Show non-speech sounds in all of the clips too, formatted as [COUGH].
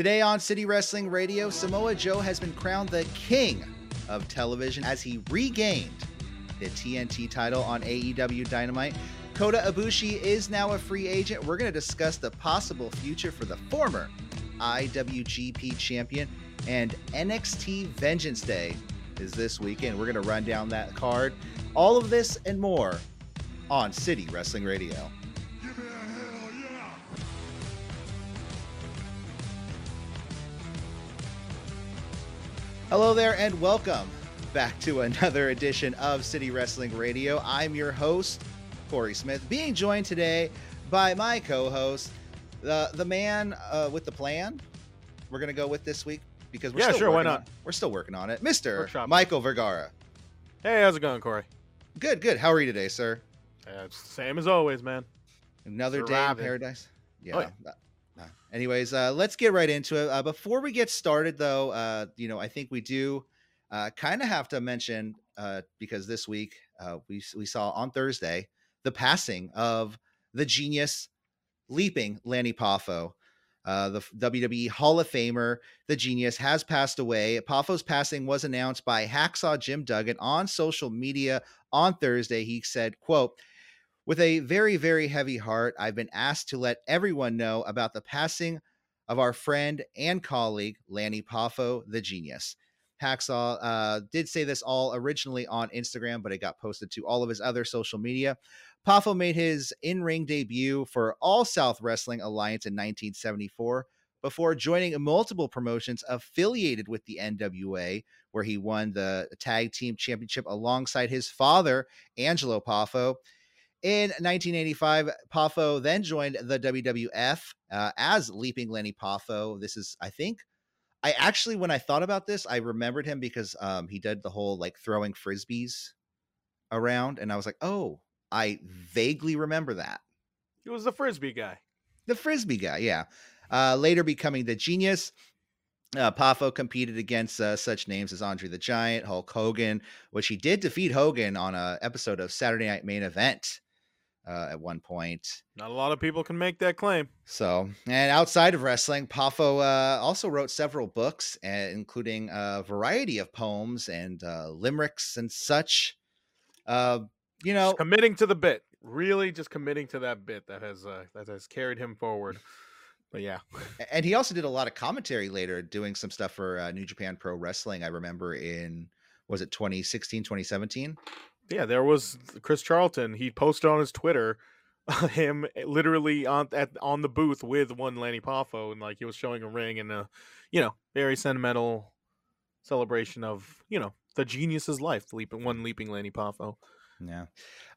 Today on City Wrestling Radio, Samoa Joe has been crowned the king of television as he regained the TNT title on AEW Dynamite. Kota Ibushi is now a free agent. We're going to discuss the possible future for the former IWGP champion and NXT Vengeance Day is this weekend. We're going to run down that card. All of this and more on City Wrestling Radio. Hello there, and welcome back to another edition of City Wrestling Radio. I'm your host, Corey Smith, being joined today by my co-host, the the man uh, with the plan. We're gonna go with this week because we're Yeah, still sure, why working not? on- we're still working on it, Mister Workshop. Michael Vergara. Hey, how's it going, Corey? Good, good. How are you today, sir? Uh, same as always, man. Another day in paradise. Yeah. Oh, yeah. Anyways, uh, let's get right into it. Uh, before we get started, though, uh, you know, I think we do uh, kind of have to mention uh, because this week uh, we we saw on Thursday the passing of the genius, leaping Lanny Poffo. The WWE Hall of Famer, the genius, has passed away. Poffo's passing was announced by Hacksaw Jim Duggan on social media on Thursday. He said, "quote with a very, very heavy heart, I've been asked to let everyone know about the passing of our friend and colleague, Lanny Poffo, the genius. Hacksaw uh, did say this all originally on Instagram, but it got posted to all of his other social media. Poffo made his in ring debut for All South Wrestling Alliance in 1974 before joining multiple promotions affiliated with the NWA, where he won the tag team championship alongside his father, Angelo Poffo. In 1985, Poffo then joined the WWF uh, as Leaping Lanny Poffo. This is, I think, I actually, when I thought about this, I remembered him because um, he did the whole like throwing frisbees around, and I was like, oh, I vaguely remember that. He was the frisbee guy. The frisbee guy, yeah. Uh, later becoming the genius. Uh, Poffo competed against uh, such names as Andre the Giant, Hulk Hogan, which he did defeat Hogan on a episode of Saturday Night Main Event uh, at one point. Not a lot of people can make that claim. So, and outside of wrestling, Poffo uh, also wrote several books, uh, including a variety of poems and uh, limericks and such. Uh, you know, Just committing to the bit. Really, just committing to that bit that has uh, that has carried him forward. But yeah, and he also did a lot of commentary later, doing some stuff for uh, New Japan Pro Wrestling. I remember in was it 2016, 2017? Yeah. There was Chris Charlton. He posted on his Twitter [LAUGHS] him literally on at on the booth with one Lanny Poffo, and like he was showing a ring and a, you know, very sentimental celebration of you know the genius's life. Leaping one leaping Lanny Poffo. Yeah.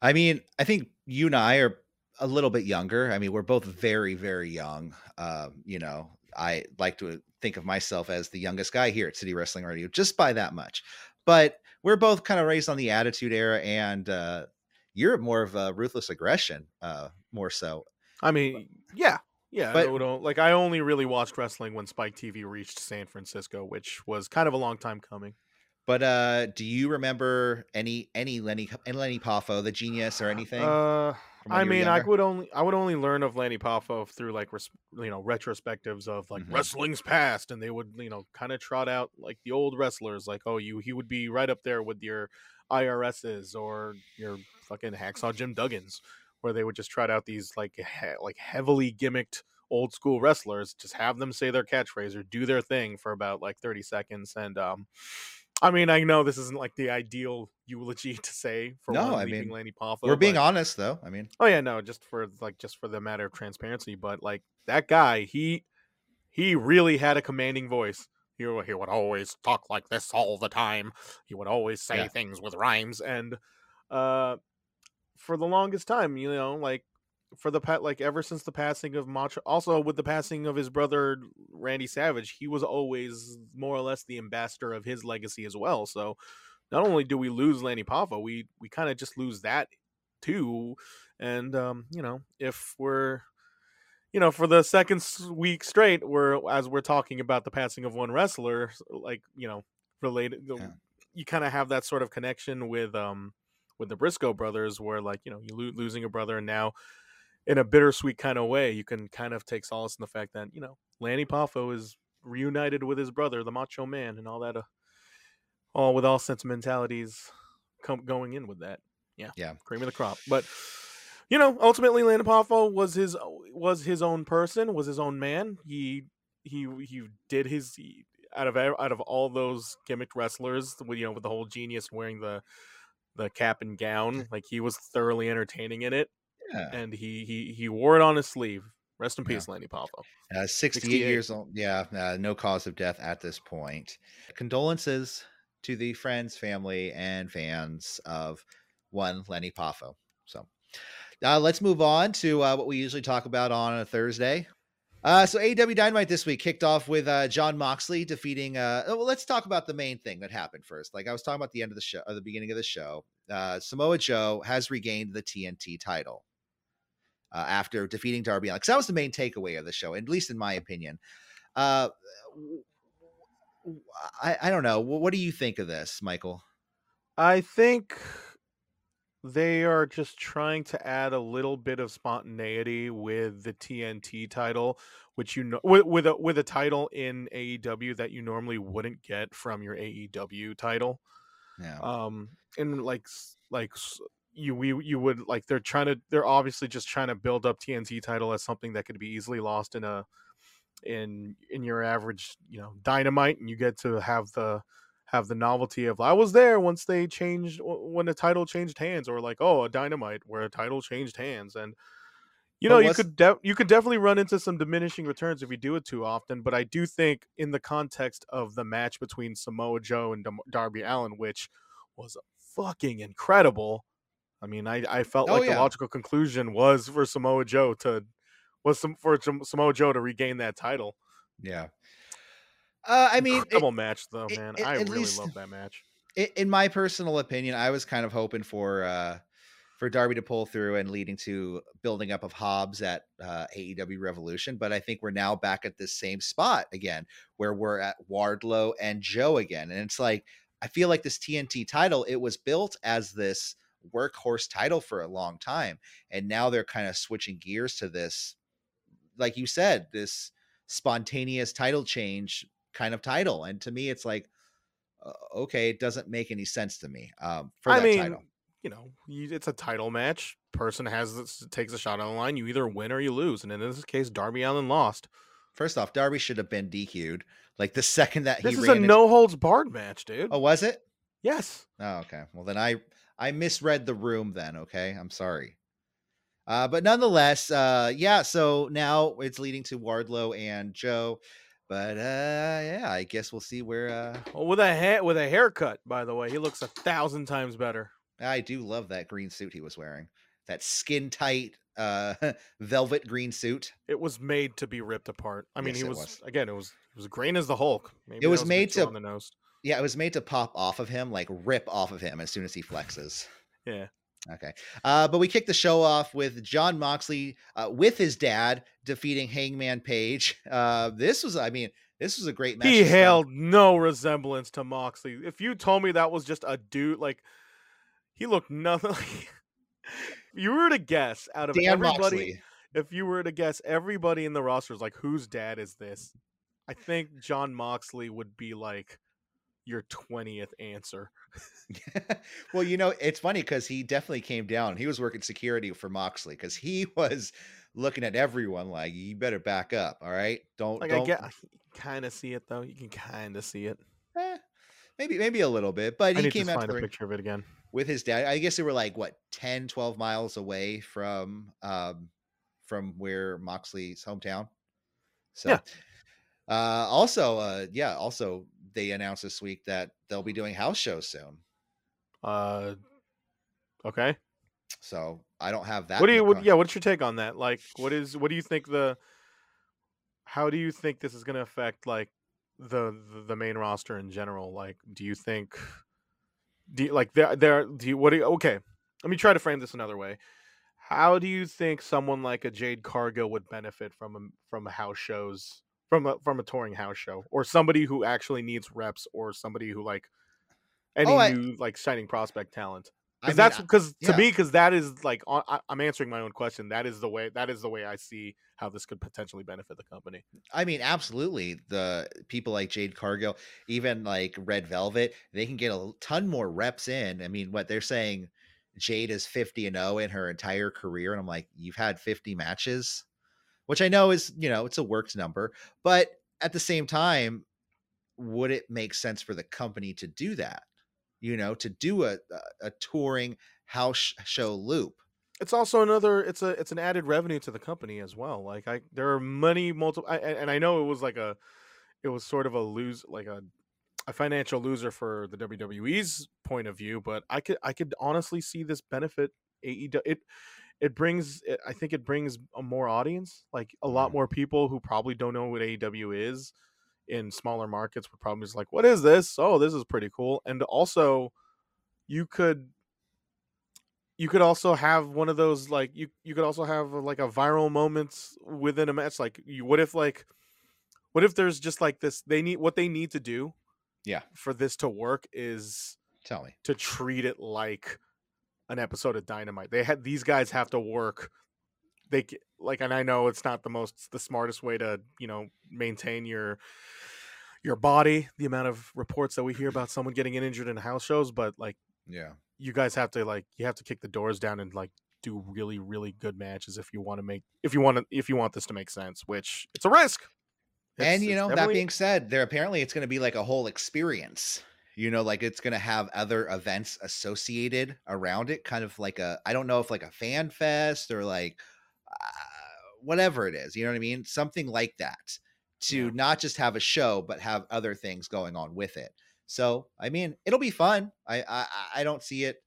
I mean, I think you and I are a little bit younger. I mean, we're both very, very young. Um, you know, I like to think of myself as the youngest guy here at City Wrestling Radio, just by that much. But we're both kind of raised on the Attitude Era, and uh, you're more of a ruthless aggression, uh, more so. I mean, yeah, yeah. But- I like I only really watched wrestling when Spike TV reached San Francisco, which was kind of a long time coming. But uh, do you remember any any Lanny any Lanny Poffo, the genius, or anything? Uh, I mean, I would only I would only learn of Lanny Poffo through like res- you know retrospectives of like Mhm. wrestling's past, and they would you know kind of trot out like the old wrestlers, like oh you he would be right up there with your IRSs or your fucking hacksaw Jim Duggins, where they would just trot out these like he- like heavily gimmicked old school wrestlers, just have them say their catchphrase or do their thing for about like thirty seconds, and um. I mean, I know this isn't like the ideal eulogy [LAUGHS] to say for No, I mean, Lanny Poffo. we're being honest, though. I mean, Oh yeah, no, just for like just for the matter of transparency, but like that guy, he he really had a commanding voice. He, he would always talk like this all the time. He would always say Yeah. things with rhymes and uh for the longest time, you know, like for the pat like ever since the passing of Macho also with the passing of his brother Randy Savage, he was always more or less the ambassador of his legacy as well. So not only do we lose Lanny Poffo, we we kind of just lose that too. And um, you know, if we're you know, for the second week straight, we're as we're talking about the passing of one wrestler, like you know, related, Yeah. you kind of have that sort of connection with um with the Briscoe brothers, where like you know, you lo- losing a brother, and now in a bittersweet kind of way, you can kind of take solace in the fact that you know Lanny Poffo is reunited with his brother, the Macho Man, and all that. Uh, all with all sentimentalities come going in with that. Yeah, Yeah. cream of the crop. But you know, ultimately, Landon Poffo was his was his own person, was his own man. He he he did his he- out of out of all those gimmicked wrestlers, with you know, with the whole genius wearing the the cap and gown, [LAUGHS] like he was thoroughly entertaining in it, Yeah. and he he he wore it on his sleeve. Rest in Yeah. peace, Lanny Poffo. Uh, 68, 68. years old. Yeah, uh, no cause of death at this point. Condolences to the friends, family, and fans of one Lanny Poffo. So uh, let's move on to uh, what we usually talk about on a Thursday. Uh, so AEW Dynamite this week kicked off with uh, Jon Moxley defeating. Uh, oh, well, let's talk about the main thing that happened first. Like I was talking about the end of the show, or the beginning of the show. Uh, Samoa Joe has regained the TNT title uh, after defeating Darby Allin. That was the main takeaway of the show, at least in my opinion. I, I don't know. What do you think of this, Michael? I think they are just trying to add a little bit of spontaneity with the TNT title, which you know with with a with a title in AEW that you normally wouldn't get from your AEW title. Yeah. Um, and like like you we you would like they're trying to they're obviously just trying to build up TNT title as something that could be easily lost in a in in your average you know dynamite, and you get to have the have the novelty of I was there once they changed when the title changed hands, or like oh a dynamite where a title changed hands, and you know you could de- you could definitely run into some diminishing returns if you do it too often. But I do think in the context of the match between Samoa Joe and Darby Allin, which was fucking incredible. I mean, I, I felt Oh, like yeah. the logical conclusion was for Samoa Joe to was some for Sam- Samoa Joe to regain that title. Yeah. Uh, I [LAUGHS] mean, it- Incredible match though, it- man. it- I really least- love that match. i- in my personal opinion, I was kind of hoping for uh for Darby to pull through and leading to building up of Hobbs at uh, AEW Revolution, but I think we're now back at this same spot again, where we're at Wardlow and Joe again, and it's like I feel like this TNT title it was built as this workhorse title for a long time, and now they're kind of switching gears to this, like you said, this spontaneous title change kind of title, and to me, it's like uh, okay, it doesn't make any sense to me um, for I that mean, title. you know, you, it's a title match. Person has this, takes a shot on the line. You either win or you lose, and in this case, Darby Allin lost. First off, Darby should have been DQ'd. Like the second that he This is a no holds barred match, dude. Oh, was it? Yes. Oh, okay. Well, then I I misread the room. Then okay, I'm sorry. Uh, but nonetheless, uh, yeah. So now it's leading to Wardlow and Joe. But uh, yeah, I guess we'll see where. Uh, Well, with a ha- with a haircut, by the way, he looks a thousand times better. I do love that green suit he was wearing. That skin tight uh, [LAUGHS] velvet green suit. It was made to be ripped apart. I mean, Yes, he was, was. again. It was it was green as the Hulk. Maybe that was bit made to- on the nose. Yeah, it was made to pop off of him, like rip off of him as soon as he flexes. Yeah. Okay. Uh, but we kicked the show off with Jon Moxley uh, with his dad defeating Hangman Page. [LAUGHS] Uh, this was, I mean, this was a great match. He held no resemblance to Moxley. If you told me that was just a dude, like he looked nothing [LAUGHS] like. you were to guess out of Dan everybody, Moxley. if you were to guess everybody in the roster is like, whose dad is this? I think Jon Moxley would be like your twentieth answer. [LAUGHS] [LAUGHS] well, you know, it's funny because he definitely came down. He was working security for Moxley because he [LAUGHS] was looking at everyone like, "You better back up, all right? Don't Like don't." I get, kind of see it though. You can kind of see it. eh, maybe maybe a little bit, but I he came out find a picture of it again. with his dad. I guess they were like what 10, 12 miles away from um from where Moxley's hometown. So Yeah. uh also uh yeah, also they announced this week that they'll be doing house shows soon. Uh, okay. So I don't have that. what do you? What, yeah. What's your take on that? Like, what is? What do you think the? How do you think this is going to affect like the, the the main roster in general? Like, do you think? Do you, like there there? Do you what? Do you, okay, let me try to frame this another way. How do you think someone like a Jade Cargill would benefit from a, from house shows from a from a touring house show, or somebody who actually needs reps, or somebody who like any Oh, I- new like shining prospect talent? Mean, that's because to yeah. me because that is like I, i'm answering my own question that is the way that is the way i see how this could potentially benefit the company I mean, absolutely. The people like Jade Cargill, even like Red Velvet, they can get a ton more reps in. I mean, what they're saying, Jade is 50 and 0 in her entire career. And I'm like, you've had 50 matches, which I know is, you know, it's a worked number. But at the same time, would it make sense for the company to do that? You know, to do a, a, touring house show loop. it's also another it's a it's an added revenue to the company as well like i there are many multiple I, and and i know it was like a it was sort of a lose like a a financial loser for the wwe's point of view but i could i could honestly see this benefit AEW. it it brings i think it brings a more audience like a lot Mhm. more people who probably don't know what aew is in smaller markets would probably just like what is this oh this is pretty cool and also you could you could also have one of those like you you could also have uh, like a viral moments within a match like you what if like what if there's just like this they need what they need to do Yeah. for this to work is Tell me. to treat it like an episode of dynamite. They had these guys have to work. They like and i know it's not the most the smartest way to you know maintain your your body the amount of reports that we hear about someone getting injured in house shows but like Yeah. you guys have to like you have to kick the doors down and like do really really good matches if you want to make if you want to if you want this to make sense which it's a risk. It's- and you know that being said there apparently it's going to be like a whole experience you know like it's going to have other events associated around it kind of like a i don't know if like a fan fest or like uh, whatever it is you know what i mean something like that to Yeah. not just have a show but have other things going on with it so i mean it'll be fun i i, I- don't see it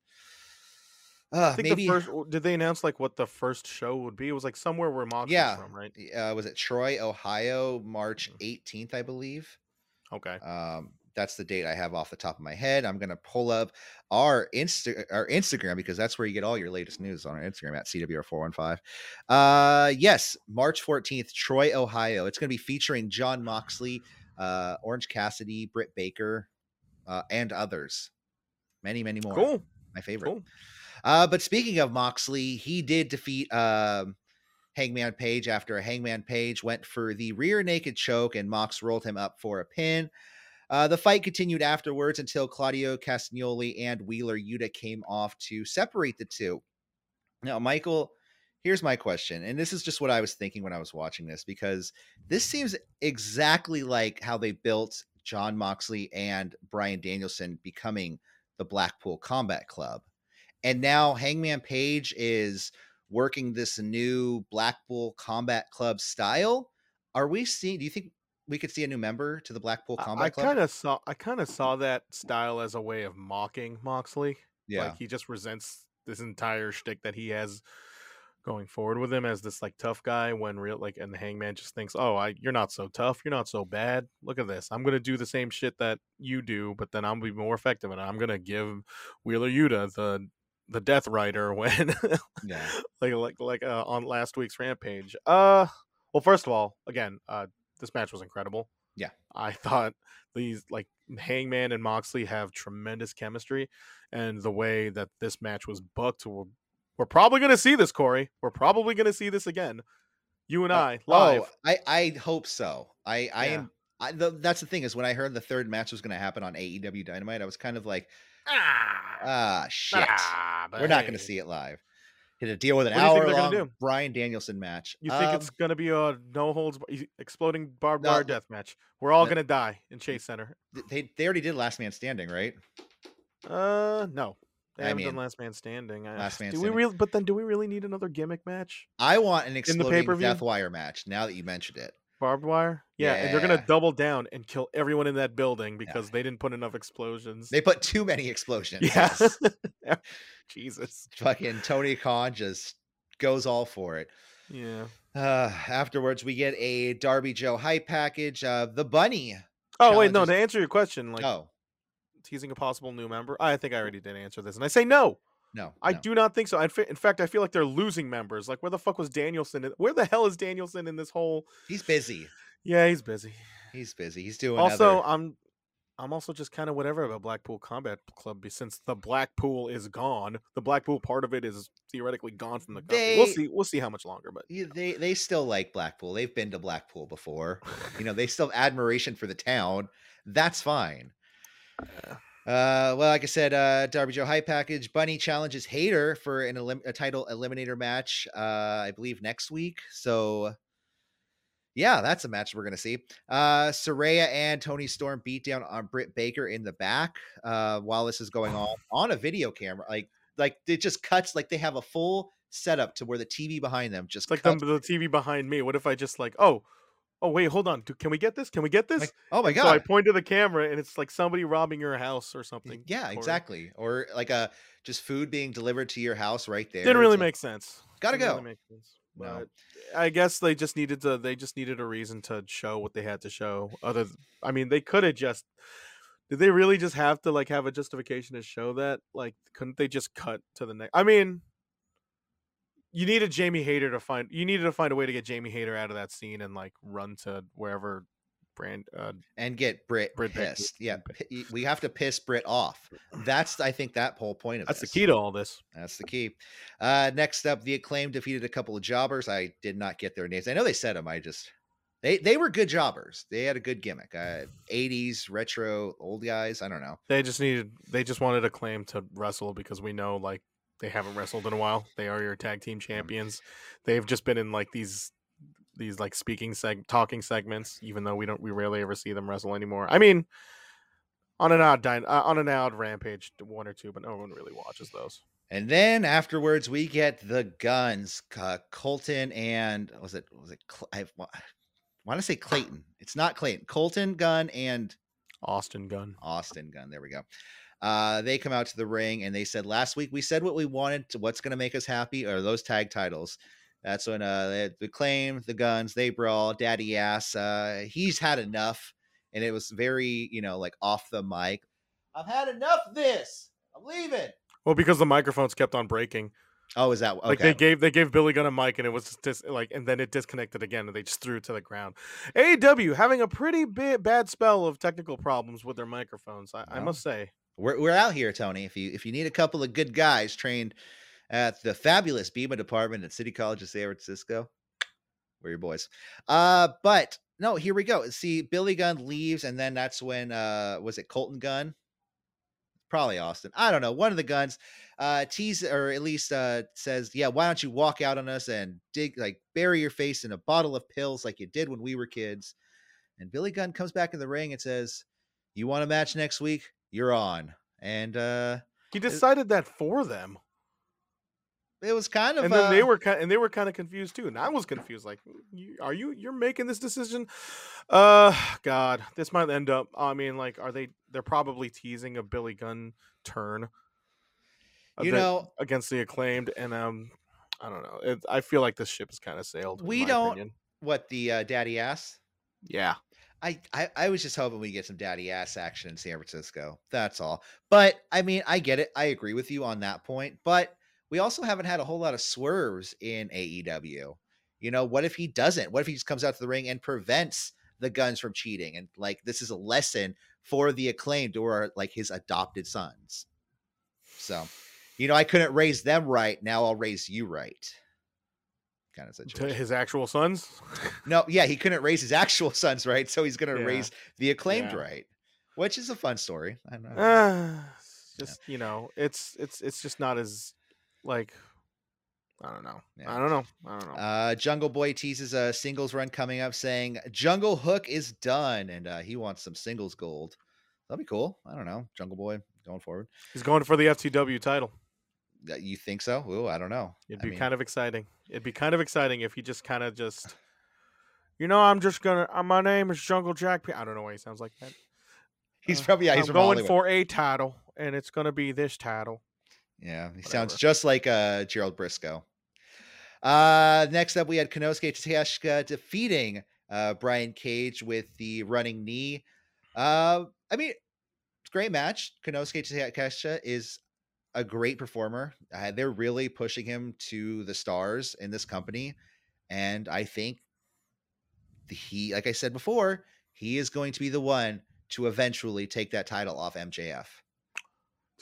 uh I think maybe the first did they announce like what the first show would be? It was like somewhere where Mox Yeah. was from, right? uh, was it troy ohio march Mhm. 18th i believe Okay. Um, that's the date I have off the top of my head. I'm gonna pull up our Insta our Instagram because that's where you get all your latest news on our Instagram at CWR415. Uh yes, March 14th, Troy, Ohio. It's gonna be featuring Jon Moxley, uh, Orange Cassidy, Britt Baker, uh, and others. Many, many more. Cool. My favorite. Cool. Uh, but speaking of Moxley, he did defeat um, Hangman Page after Hangman Page went for the rear naked choke and Mox rolled him up for a pin. Uh, the fight continued afterwards until Claudio Castagnoli and Wheeler Yuta came off to separate the two. Now, Michael, here's my question, and this is just what I was thinking when I was watching this because this seems exactly like how they built Jon Moxley and Bryan Danielson becoming the Blackpool Combat Club. And now Hangman Page is working this new Blackpool Combat Club style. Are we seeing? Do you think we could see a new member to the Blackpool I- Combat I Club? kind of saw I kind of saw that style as a way of mocking Moxley. yeah, Like he just resents this entire shtick that he has going forward with him as this like tough guy when real like and the hangman just thinks, Oh, I you're not so tough, you're not so bad. Look at this. I'm gonna do the same shit that you do, but then I'm gonna be more effective and I'm gonna give Wheeler Yuta the the death rider [LAUGHS] when yeah, like like like uh, on last week's rampage. Uh well first of all, again, uh this match was incredible. Yeah. I [LAUGHS] thought these like Hangman and Moxley have tremendous chemistry and the way that this match was booked we're, we're probably going to see this Corey. We're probably going to see this again. You and Uh, I live. Oh, I I hope so. I I am. I, the, that's the thing is when I heard the third match was going to happen on AEW Dynamite, I was kind of like, ah, ah, shit, ah, but we're not going to see it live. Hit a deal with an hour long do? Bryan Danielson match. You think Um, it's going to be a no holds exploding barbed wire death match? We're all no. going to die in Chase Center. they they already did Last Man Standing, right? Uh, no. They I haven't done Last Man Standing. I- Last Man do Standing. we really? But then, do we really need another gimmick match? I want an exploding? Death Wire match. Now that you mentioned it, Barbed wire? Yeah, and they're gonna double down and kill everyone in that building because they didn't put enough explosions. they put too many [LAUGHS] explosions. [LAUGHS] yeah. yes. Jesus. Fucking Tony Khan just goes all for it. Yeah. Uh, [SIGHS] afterwards, we get a Darby Joe hype package. Uh, the bunny. Oh wait, no. To answer your question, like oh teasing a possible new member, I think I already did answer this, and I say no. No, I no. do not think so. In fact, I feel like they're losing members. Like, where the fuck was Danielson? in- Where the hell is Danielson in this whole? He's busy. Yeah, he's busy. He's busy. He's doing Also, other- I'm I'm also just kind of whatever about Blackpool Combat Club since the Blackpool is gone. The Blackpool part of it is theoretically gone from the company. we'll see. We'll see how much longer, but Yeah, they they still like Blackpool. They've been to Blackpool before. You know, [LAUGHS] they still have admiration for the town. That's fine. Yeah. Uh, well, like I said, uh, Darby Joe High Package Bunny challenges Hayter for an elim- a title eliminator match. Uh, I believe next week. So, yeah, that's a match we're gonna see. Uh, Saraya and Toni Storm beat down on Britt Baker in the back uh, while this is going on [SIGHS] on a video camera. Like, like it just cuts. Like they have a full setup to where the TV behind them just it's like the, the TV behind me. What if I just like, oh, oh wait, hold on. Can we get this? Can we get this? Like, oh my god! So I point to the camera, and it's like somebody robbing your house or something. yeah, Or- exactly. Or like a just food being delivered to your house right there. Didn't It's really like, make sense. Gotta Didn't go. Really make sense. No. I guess they just needed to. They just needed a reason to show what they had to show. Other, I mean, they could have just. Did they really just have to like have a justification to show that? Like, couldn't they just cut to the next? I mean, you needed Jamie Hayter to find. You needed to find a way to get Jamie Hayter out of that scene and like run to wherever brand uh, and get Britt, Britt pissed. Yeah, we have to piss Britt off. That's I think that whole point of That's the key to all this. That's the key. Uh, next up, the acclaim defeated a couple of jobbers. I did not get their names. I know they said them. I just they they were good jobbers. They had a good gimmick. Uh, 80s retro old guys. I don't know. They just needed. They just wanted a claim to wrestle because we know like they haven't wrestled in a while. They are your tag team champions. They've just been in like these these like speaking seg talking segments, even though we don't we rarely ever see them wrestle anymore. I mean, on an odd uh, on an odd rampage, one or two, but no one really watches those. And then afterwards, we get the guns. Uh, Colten and was it was it? Cl- I want to say Clayton. It's not Clayton. Colten Gunn and Austin Gunn. Austin Gunn. There we go. Uh, they come out to the ring and they said last week we said what we wanted to what's going to make us happy are those tag titles. That's when uh they, the claim the guns they brawl daddy ass. Uh, he's had enough, and it was very you know like off the mic. I've had enough of this. I'm leaving. Well, because the microphones kept on breaking. Oh, is that okay? Like they gave they gave Billy Gunn a mic and it was just dis- like and then it disconnected again and they just threw it to the ground. AEW having a pretty bit bad spell of technical problems with their microphones. I, I must say. We're we're out here, Tony. If you if you need a couple of good guys trained at the fabulous BEMA department at City College of San Francisco, we're your boys. Uh, but no, here we go. See, Billy Gunn leaves, and then that's when uh was it Colten Gunn? Probably Austin. I don't know. One of the guns uh tease or at least uh says, Yeah, why don't you walk out on us and dig like bury your face in a bottle of pills like you did when we were kids? And Billy Gunn comes back in the ring and says, You want a match next week? You're on. And uh He decided that for them. it was kind of and then they uh, were kind and they were kind of confused too and i was confused like you, are you you're making this decision uh [SIGHS] god this might end up i mean like are they they're probably teasing a billy gunn turn uh, you know, against the acclaimed and um i don't know it, i feel like this ship is kind of sailed We don't- opinion. what the uh, daddy ass? yeah I, I I was just hoping we get some daddy ass action in San Francisco. That's all. But I mean, I get it. I agree with you on that point. But we also haven't had a whole lot of swerves in AEW. You know, what if he doesn't? What if he just comes out to the ring and prevents the guns from cheating? And like this is a lesson for the acclaimed or like his adopted sons. So, you know, I couldn't raise them right. Now I'll raise you right. Kind of to situation. his actual sons [LAUGHS] No, yeah, he couldn't raise his actual sons right, so he's gonna Yeah. raise the acclaimed Yeah. right, which is a fun story. I don't know. uh, it's just you know it's it's it's just not as like i don't know Yeah. i don't know i don't know Uh, Jungle Boy teases a singles run coming up, saying Jungle Hook is done, and uh, he wants some singles gold. That'd be cool. I don't know, Jungle Boy going forward. he's going for the ftw title You think so? Ooh, I don't know. It'd I be mean, kind of exciting. It'd be kind of exciting if he just kind of just, you know, I'm just gonna. Uh, my name is Jungle Jack. P-" I don't know why he sounds like that. he's Uh, probably yeah, he's I'm going Hollywood. for a title, and it's gonna be this title. Yeah, he sounds just like uh, Gerald Brisco. Uh, next up, we had Konosuke Takeshita defeating uh, Brian Cage with the running knee. Uh, I mean, it's a great match. Konosuke Takeshita is a great performer. Uh, they're really pushing him to the stars in this company, and I think he, like I said before, he is going to be the one to eventually take that title off MJF.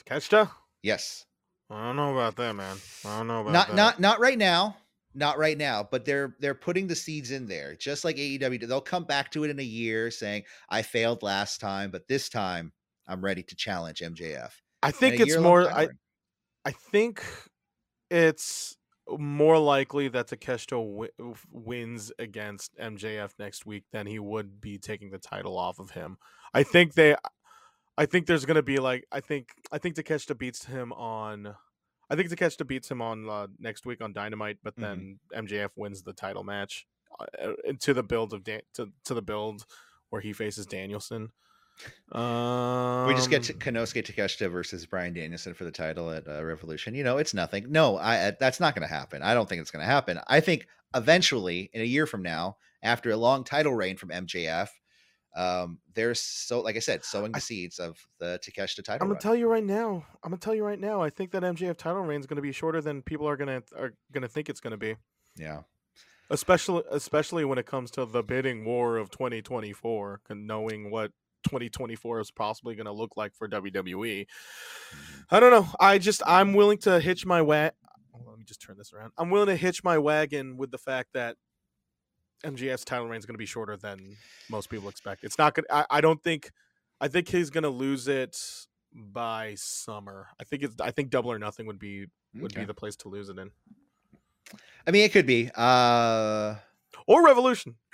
Takeshita? Yes. I don't know about that, man. I don't know about not that. not not right now not right now but they're they're putting the seeds in there just like aew they'll come back to it in a year saying i failed last time but this time i'm ready to challenge mjf I think it's more. I. I think it's more likely that Takeshita w- wins against MJF next week than he would be taking the title off of him. I think they. I think there's gonna be like I think I think Takeshita beats him on. I think Takeshita beats him on uh, next week on Dynamite, but Mhm. then MJF wins the title match uh, uh, to the build of Dan- to to the build where he faces Danielson. Um, we just get to Konosuke Takeshita versus Bryan Danielson for the title at uh, Revolution. You know, it's nothing. No, I, I that's not going to happen. I don't think it's going to happen. I think eventually, in a year from now, after a long title reign from MJF, um, there's so like I said, sowing the I- seeds of the Takeshita title. I'm gonna run. tell you right now. I'm gonna tell you right now. I think that MJF title reign is gonna be shorter than people are gonna are gonna think it's gonna be. yeah. Especially especially when it comes to the bidding war of 2024, and knowing what 2024 is possibly gonna look like for WWE. I don't know. I just I'm willing to hitch my wa Let me just turn this around. I'm willing to hitch my wagon with the fact that MJF's title reign is going to be shorter than most people expect. It's not going. to I don't think. I think he's going to lose it by summer. I think it's. I think Double or Nothing would be would Okay. be the place to lose it in, I mean, it could be. Uh, or Revolution. [LAUGHS]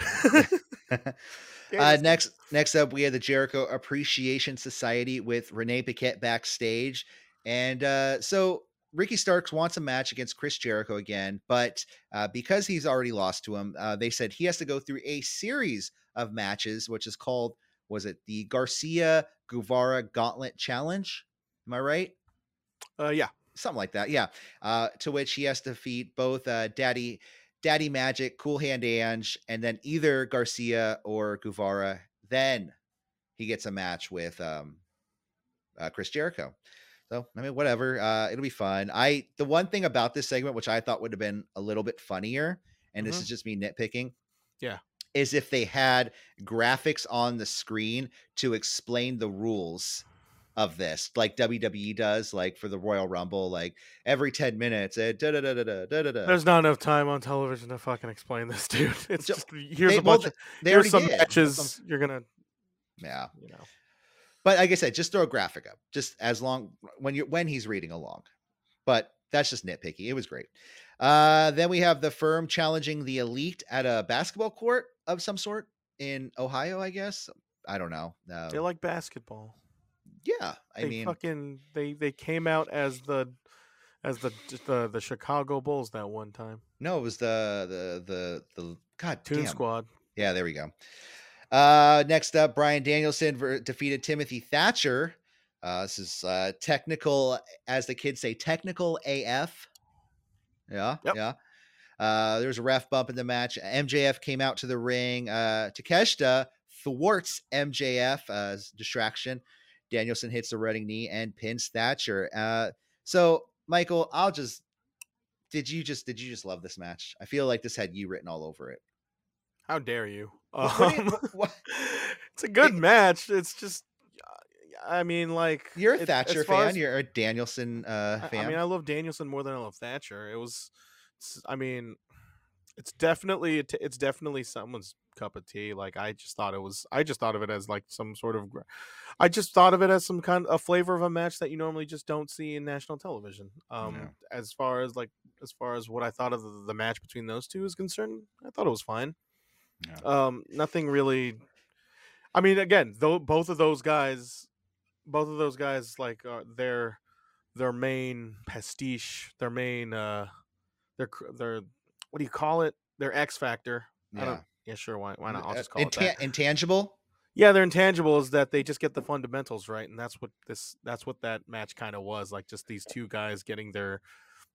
[LAUGHS] [LAUGHS] uh, next, next up, we have the Jericho Appreciation Society with Renee Paquette backstage, and uh, so Ricky Starks wants a match against Chris Jericho again, but uh, because he's already lost to him, uh, they said he has to go through a series of matches, which is called was it the Garcia Guevara Gauntlet Challenge? Am I right? Uh, yeah. something like that. Yeah. Uh, to which he has to defeat both uh, Daddy Daddy Magic, Cool Hand Ange, and then either Garcia or Guevara. Then he gets a match with um, uh, Chris Jericho. So I mean, whatever. Uh, it'll be fun. I the one thing about this segment, which I thought would have been a little bit funnier, and this Mhm. is just me nitpicking. Yeah. Is if they had graphics on the screen to explain the rules of this, like WWE does, like for the Royal Rumble, like every 10 minutes. Eh, da, da, da, da, da, da. There's not enough time on television to fucking explain this, [LAUGHS] dude. It's just, here's they, a bunch well, of, here's some did. matches you're going to, yeah, you know. But like I said, just throw a graphic up, just as long when you when he's reading along. But that's just nitpicky. It was great. Uh, then we have the firm challenging the elite at a basketball court of some sort in Ohio, I guess. I don't know. Um, they like basketball yeah, I they mean, fucking they they came out as the as the the the Chicago Bulls that one time. no, it was the the the the God Toon damn. Squad. Yeah, there we go. Uh, next up, Bryan Danielson ver- defeated Timothy Thatcher. Uh, this is uh, technical, as the kids say, technical AF. Yeah, Yep. yeah. Uh, there was a ref bump in the match. MJF came out to the ring. Uh, Takeshita thwarts MJF uh, as distraction. Danielson hits the running knee and pins Thatcher. Uh, so, Michael, I'll just. Did you just did you just love this match? I feel like this had you written all over it. How dare you? [LAUGHS] What- what you- [LAUGHS] Um, it's a good match. It's just, I mean, like You're a Thatcher far fan. as- You're a Danielson uh, fan. I mean, I love Danielson more than I love Thatcher. It was, I mean, it's definitely it's definitely someone's cup of tea. Like I just thought it was. I just thought of it as like some sort of. I just thought of it as some kind of a flavor of a match that you normally just don't see in national television. Um, Yeah. as far as like as far as what I thought of the, the match between those two is concerned, I thought it was fine. Yeah. Um, nothing really. I mean, again, though both of those guys, both of those guys, like uh, their their main pastiche, their main uh, their their what do you call it? Their X factor. I yeah. Yeah, sure. Why? Why not? I'll Uh, just call it that. intangible. Yeah, they're intangibles that they just get the fundamentals right, and that's what this that's what that match kind of was like. Just these two guys getting their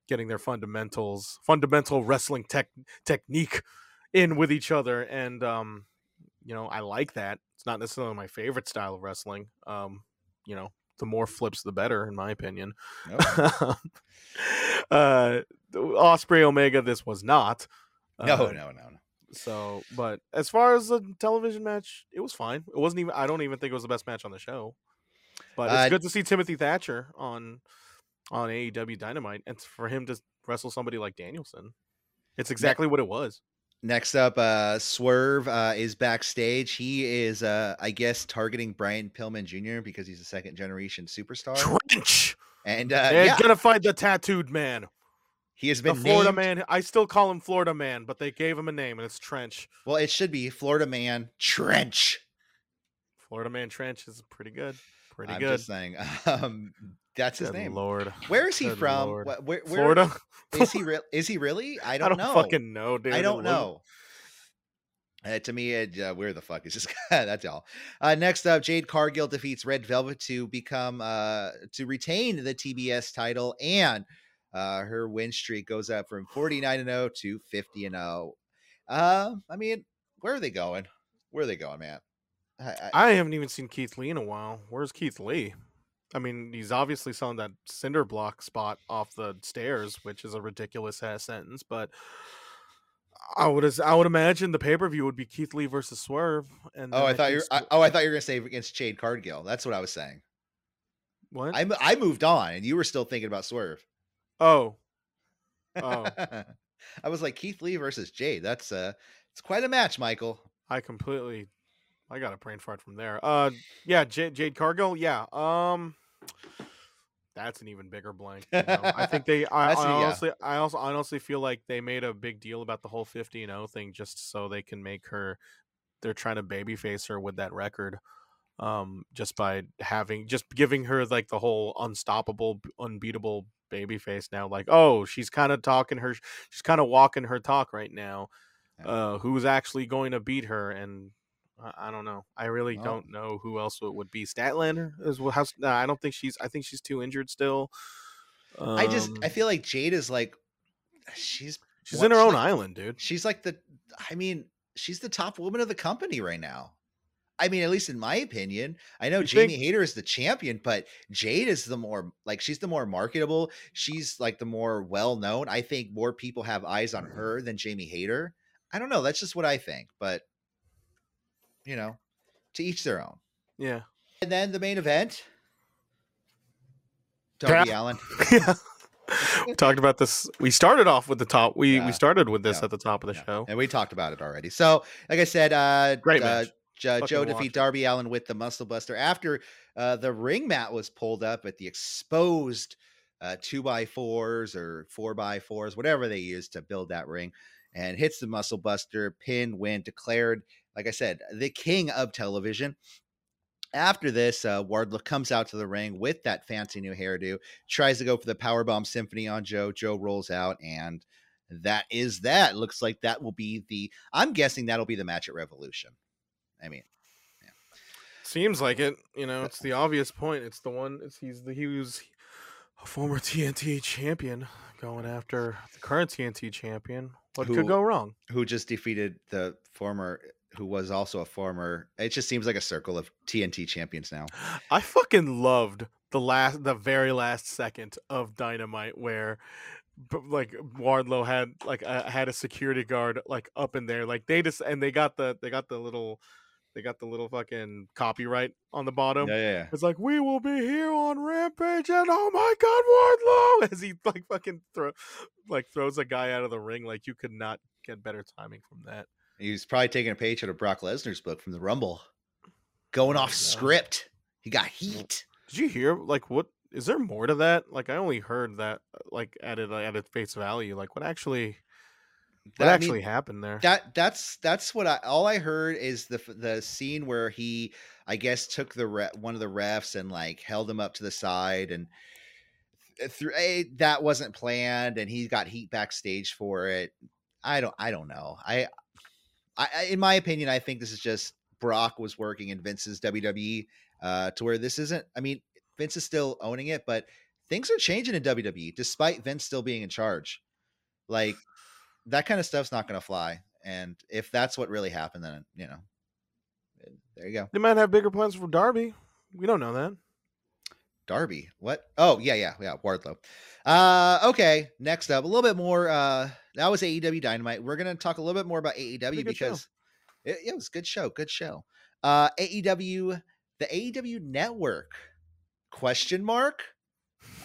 getting their fundamentals, fundamental wrestling tech technique in with each other, and um, you know, I like that. It's not necessarily my favorite style of wrestling. Um, you know, the more flips, the better, in my opinion. No, [LAUGHS] uh, Ospreay Omega, this was not. no, Uh, no, no, no. So, but as far as the television match, it was fine. It wasn't even. I don't even think it was the best match on the show. But it's Uh, good to see Timothy Thatcher on on AEW Dynamite, and for him to wrestle somebody like Danielson. It's exactly what it was. Next up, uh, Swerve uh, is backstage. He is, uh, I guess, targeting Brian Pillman Jr. because he's a second generation superstar. Trench. And uh, They're yeah, gonna fight the tattooed man, he has the been Florida named- man. I still call him Florida man, but they gave him a name, and it's Trench. Well, it should be Florida Man Trench. Florida man Trench is pretty good. Pretty I'm good. just saying. [LAUGHS] Um, that's his Good name. Lord. Where is he Good from? Where, where Florida. is he? [LAUGHS] Real? Is he really? I don't, I don't know. fucking know, dude. I don't know. Uh, to me, it, uh, where the fuck is this [LAUGHS] guy? That's all. Uh, next up, Jade Cargill defeats Red Velvet to become uh, to retain the TBS title, and uh, her win streak goes up from 49 and 0 to 50 and 0. Uh, I mean, where are they going? Where are they going, man? I, I, I haven't even seen Keith Lee in a while. Where's Keith Lee? I mean, he's obviously selling that cinder block spot off the stairs, which is a ridiculous ass sentence, but I would as- I would imagine the pay per view would be Keith Lee versus Swerve. And oh, I thought you. were I, oh, I thought you were gonna say against Jade Cargill. That's what I was saying. what? I I moved on, and you were still thinking about Swerve. Oh, Oh. [LAUGHS] I was like Keith Lee versus Jade. That's uh, it's quite a match, Michael. I completely, I got a brain fart from there. Uh, yeah, Jade, Jade Cargill. Yeah. Um, that's an even bigger blank. you know. I think they. [LAUGHS] I, I yeah. honestly, I also honestly feel like they made a big deal about the whole fifty and zero thing just so they can make her. They're trying to babyface her with that record, um, just by having just giving her like the whole unstoppable, unbeatable babyface now. Like, oh, she's kind of talking her, she's kind of walking her talk right now. Uh, who's actually going to beat her? And I, I don't know. I really Oh. don't know who else it would be. Statlander is what? How's, nah, I don't think she's. I think she's too injured still. I just I Um, feel like Jade is like she's she's what- in her she's own like- island, dude. she's like the I mean she's the top woman of the company right now. I mean, at least in my opinion, I know You Jamie think- Hayter is the champion, but Jade is the more like she's the more marketable. She's like the more well known. I think more people have eyes on her than Jamie Hayter. I don't know. That's just what I think, but you know, to each their own. Yeah. And then the main event, Darby Yeah. Allen. [LAUGHS] yeah. we talked about this. We started off with the top. We Yeah. we started with this Yeah. at the top of the show. and we talked about it already. So, like I said, uh, Great uh, match. Jo- Joe defeat. Darby Allin with the Muscle Buster after uh, the ring mat was pulled up at the exposed uh, two by fours or four by fours, whatever they used to build that ring, and hits the Muscle Buster. Pin win declared. Like I said, the king of television. After this, uh, Wardlow comes out to the ring with that fancy new hairdo, tries to go for the powerbomb symphony on Joe. Joe rolls out, and that is that. Looks like that will be the. I'm guessing that'll be the match at Revolution. I mean, Seems like it. You know, it's the obvious point. It's the one. It's he's the he was a former TNT champion going after the current TNT champion. What Who- could go wrong? who just defeated the former, who was also a former. It just seems like a circle of TNT champions now. [GASPS] I fucking loved the last, the very last second of Dynamite where, like Wardlow had like uh, had a security guard like up in there, like they just and they got the they got the little, they got the little fucking copyright on the bottom. yeah, yeah. It's like we will be here on Rampage, and oh my God, Wardlow! [LAUGHS] As he like fucking throw, like throws a guy out of the ring, like you could not get better timing from that. He was probably taking a page out of Brock Lesnar's book from the Rumble, going off yeah. script. He got heat. Did you hear like what? Is there more to that? Like I only heard that uh, like at it at its face value. Like what actually That- I actually mean, happened there? that that's that's what I all I heard is the the scene where he I guess took the re- one of the refs and like held him up to the side and through eh, that wasn't planned and he got heat backstage for it. I don't I don't know. I, I I- in my opinion I think this is just Brock was working in Vince's WWE uh to where this isn't I mean Vince is still owning it but things are changing in WWE despite Vince still being in charge. Like that kind of stuff's not going to fly. And if that's what really happened, then you know, eh, there you go. They might have bigger plans for Darby. We don't know that. Darby. What? Oh, yeah, yeah, yeah. Wardlow. Uh, okay. Next up, a little bit more. Uh, that was AEW Dynamite. We're gonna talk a little bit more about AEW because it, it, was a good show. Good show. Uh, AEW, the AEW Network. Question mark?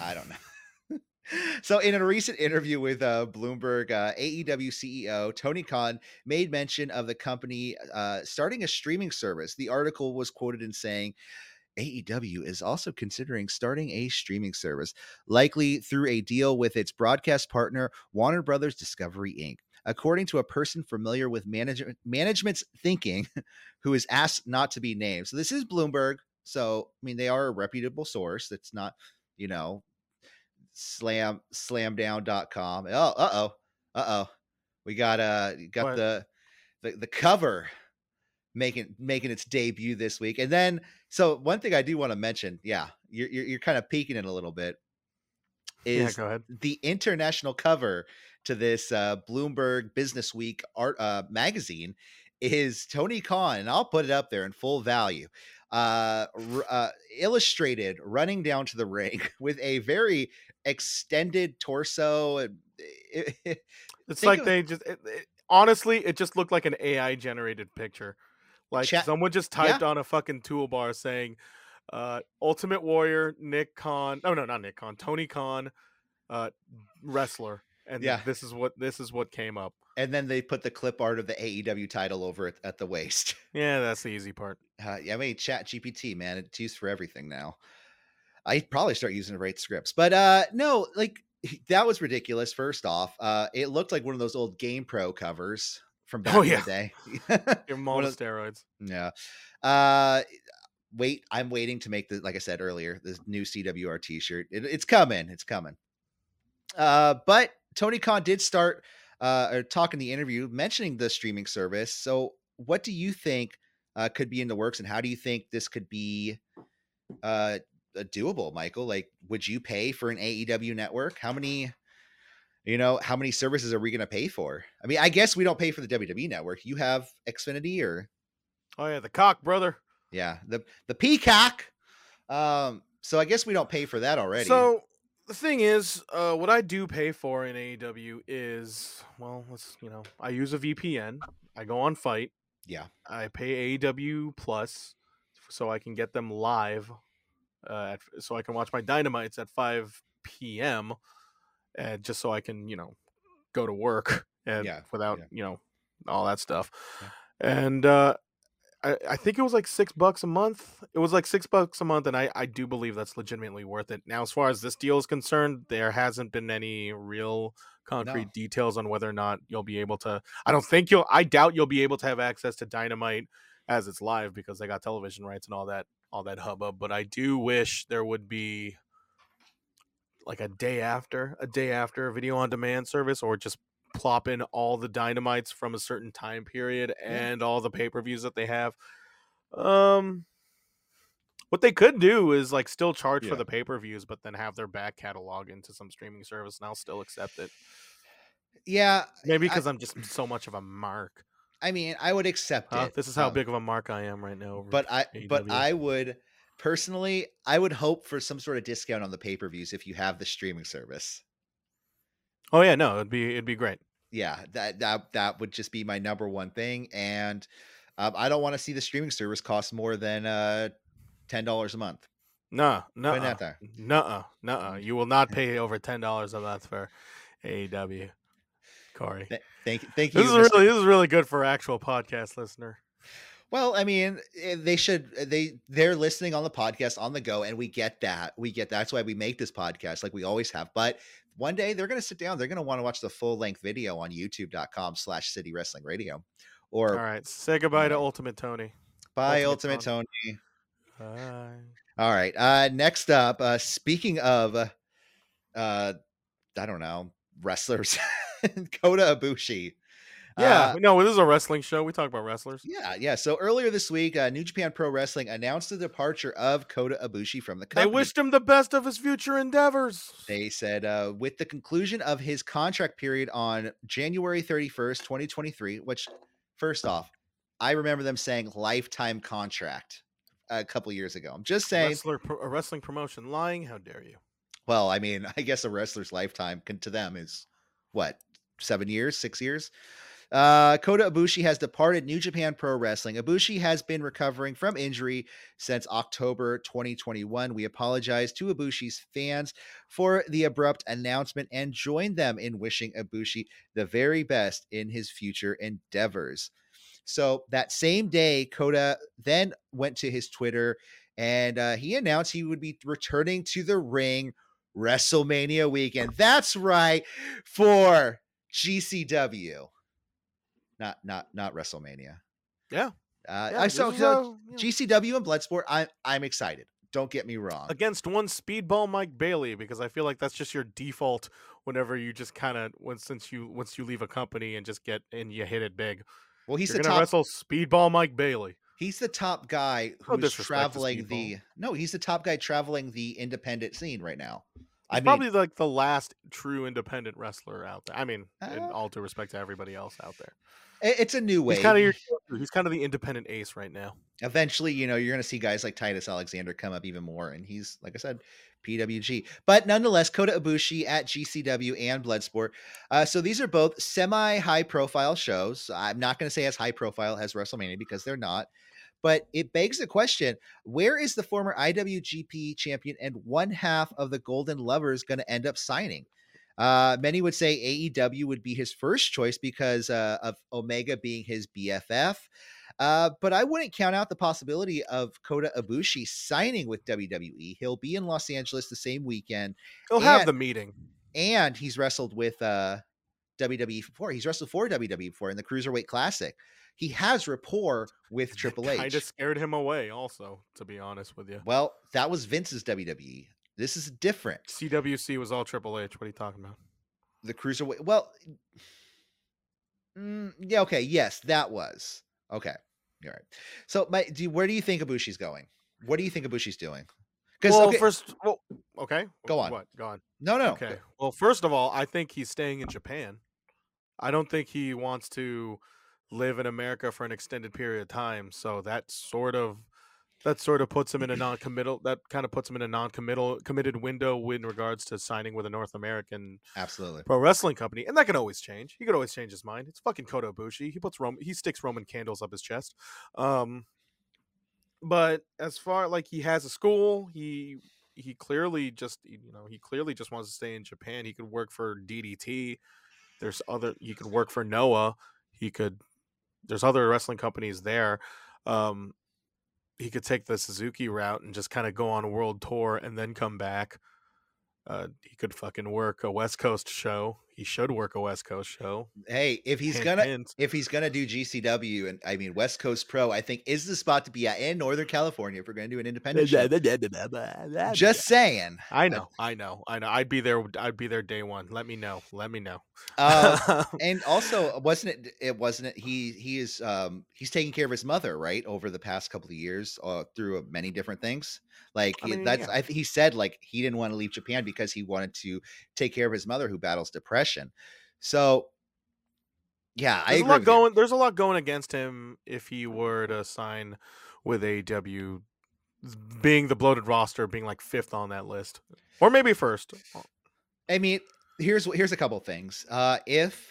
I don't know. So, in a recent interview with uh, Bloomberg, uh, AEW CEO Tony Khan made mention of the company uh, starting a streaming service. The article was quoted in saying, AEW is also considering starting a streaming service, likely through a deal with its broadcast partner, Warner Brothers Discovery Inc. According to a person familiar with management management's thinking, who is asked not to be named. So this is Bloomberg. So I mean, they are a reputable source. It's not, you know, slam slamdown.com. Oh, uh oh, uh oh. We got uh got the the the cover making making its debut this week. And then, so one thing I do want to mention, yeah, you're you're, you're kind of peeking it a little bit. Is yeah, the international cover to this uh, Bloomberg Business Week art uh, magazine is Tony Khan, and I'll put it up there in full value. Uh, uh, illustrated running down to the [LAUGHS] ring with a very extended torso. It, it, [LAUGHS] it's like of, they just it, honestly, it just looked like an AI generated picture. Like Chat- someone just typed yeah. on a fucking toolbar saying, uh, Ultimate Warrior, Nick Khan. Oh no, not Nick Khan. Tony Khan, uh, wrestler. And yeah. this is what this is what came up. And then they put the clip art of the AEW title over at, at the waist. Yeah, that's the easy part. [LAUGHS] Uh, yeah, I mean, Chat GPT, man, it's used for everything now. I'd probably start using the right scripts, but uh, no, like that was ridiculous. First off, uh, it looked like one of those old Game Pro covers from oh, back oh, yeah. in the day. [LAUGHS] [LAUGHS] You're on steroids. Yeah. Uh, wait, I'm waiting to make the like I said earlier, this new CWR T-shirt. It, it's coming. It's coming. Uh, but Tony Khan did start uh, or talk in the interview mentioning the streaming service. So, what do you think uh, could be in the works, and how do you think this could be uh, doable, Michael? Like, would you pay for an AEW network? How many you know how many services are we going to pay for? I mean i guess we don't pay for the wwe network. You have xfinity or oh yeah the cock brother. Yeah the the peacock. Um so i guess we don't pay for that already. So the thing is uh what i do pay for in aew is well let's you know i use a vpn i go on FITE. yeah. I pay aew plus so i can get them live uh, at, so i can watch my dynamites at 5 p.m and just so I can, you know, go to work [LAUGHS] and yeah, without, yeah. you know, all that stuff. Yeah. And uh I, I think it was like six bucks a month. It was like six bucks a month, and I, I do believe that's legitimately worth it. Now, as far as this deal is concerned, there hasn't been any real concrete no. details on whether or not you'll be able to. I don't think you'll. I doubt you'll be able to have access to Dynamite as it's live because they got television rights and all that all that hubbub. But I do wish there would be like a day after, a day after a video on demand service, or just plop in all the dynamites from a certain time period and all the pay per views that they have. Um, what they could do is like still charge yeah. for the pay per views, but then have their back catalog into some streaming service, and I'll still accept it. Yeah, maybe because I'm just so much of a mark. I mean, I would accept huh? it. This is how um, big of a mark I am right now. But I, AEW. but I would personally, I would hope for some sort of discount on the pay per views if you have the streaming service. Oh yeah, no, it'd be it'd be great. Yeah, that that that would just be my number one thing, and um, I don't want to see the streaming service cost more than uh, ten dollars a month. No, no, no, no, You will not [LAUGHS] pay over ten dollars a month for AEW. Corey, Th- thank, thank you. This is really this is really good for actual podcast listener. Well, I mean, eh, they should eh, they they're listening on the podcast on the go, and we get that. We get that's why we make this podcast like we always have. But one day they're gonna sit down, they're gonna want to watch the full length video on youtube.com slash city wrestling radio. Or all right, say goodbye to Ultimate Tony. Bye, Ultimate, Ultimate Tony. Tony. Bye. All right. Uh next up, uh speaking of uh I don't know, wrestlers, [LAUGHS] [LAUGHS] Kota Ibushi yeah, uh, no, this is a wrestling show. We talk about wrestlers. Yeah, yeah. So earlier this week, uh, New Japan Pro Wrestling announced the departure of Kota Ibushi from the company. They wished him the best of his future endeavors. They said, uh, with the conclusion of his contract period on January 31st, 2023, which, first off, I remember them saying lifetime contract a couple years ago. I'm just saying. Wrestler, a wrestling promotion lying. How dare you? Well, I mean, [LAUGHS] I guess a wrestler's lifetime can, to them is what seven years, six years. Uh, Kota Ibushi has departed New Japan Pro Wrestling. Ibushi has been recovering from injury since October 2021. We apologize to Ibushi's fans for the abrupt announcement and join them in wishing Ibushi the very best in his future endeavors. So that same day, Kota then went to his Twitter and uh, he announced he would be returning to the ring WrestleMania weekend. That's right, for GCW not not not WrestleMania. Yeah. Uh, Yeah, I saw so uh, yeah. GCW and Bloodsport. I'm I'm excited. Don't get me wrong. against one speedball Mike Bailey because I feel like that's just your default whenever you just kind of once since you once you leave a company and just get and you hit it big. Well, he's gonna top. wrestle speedball Mike Bailey. He's the top guy who's to traveling the. No, he's the top guy traveling the independent scene right now. He's I mean, probably like the last true independent wrestler out there. I mean, in Uh, all due respect to everybody else out there. it's a new way. He's kind of your he's kind of the independent ace right now. eventually, you know, you're going to see guys like Titus Alexander come up even more, and he's like I said, PWG. But nonetheless, Kota Ibushi at GCW and Bloodsport. Uh, so these are both semi-high profile shows. I'm not going to say as high profile as WrestleMania because they're not. But it begs the question: Where is the former IWGP champion and one half of the Golden Lovers going to end up signing? Uh, many would say AEW would be his first choice because uh, of Omega being his BFF. Uh, but I wouldn't count out the possibility of Kota Ibushi signing with WWE. He'll be in Los Angeles the same weekend, He'll have the meeting. and he's wrestled with uh, WWE before. He's wrestled for WWE before in the Cruiserweight Classic. He has rapport with Triple H. Kind of scared him away, also, to be honest with you. Well, that was Vince's WWE. This is different. CWC was all Triple H. What are you talking about? The Cruiserweight. Well, mm, yeah, okay, yes, that was okay. All right. So, my, do where do you think Ibushi's going? What do you think Ibushi's doing? Because Well, okay, first, well, okay, Go on. What? Go on. no, no, Okay. Well, first of all, I think he's staying in Japan. I don't think he wants to live in America for an extended period of time. So that sort of that sort of puts him in a [CLEARS THROAT] non-committal. That kind of puts him in a non-committal committed window in regards to signing with a North American absolutely. pro wrestling company, and that can always change. He could always change his mind. It's fucking Kota Ibushi. He puts Roman. He sticks Roman candles up his chest. Um, but as far like he has a school, he he clearly just you know he clearly just wants to stay in Japan. He could work for DDT. There's other. He could work for Noah. He could. There's other wrestling companies there. Um, he could take the Suzuki route and just kind of go on a world tour and then come back. Uh, he could fucking work a West Coast show. He should work a West Coast show. Hey, if he's Hint, gonna hint. if he's gonna do GCW and I mean West Coast Pro, I think is the spot to be at in Northern California if we're gonna do an independent show. Just saying. I know, I know, I know. I'd be there. I'd be there day one. Let me know. Let me know. Uh, [LAUGHS] and also, wasn't it? It wasn't it. He he is um he's taking care of his mother right over the past couple of years uh, through uh, many different things. Like I mean, that's yeah. I he said like he didn't want to leave Japan because he wanted to take care of his mother who battles depression. So yeah, I there's a agree lot with you. going. There's a lot going against him if he were to sign with AEW, being the bloated roster, being like fifth on that list, or maybe first. I mean, here's here's a couple things. Uh, if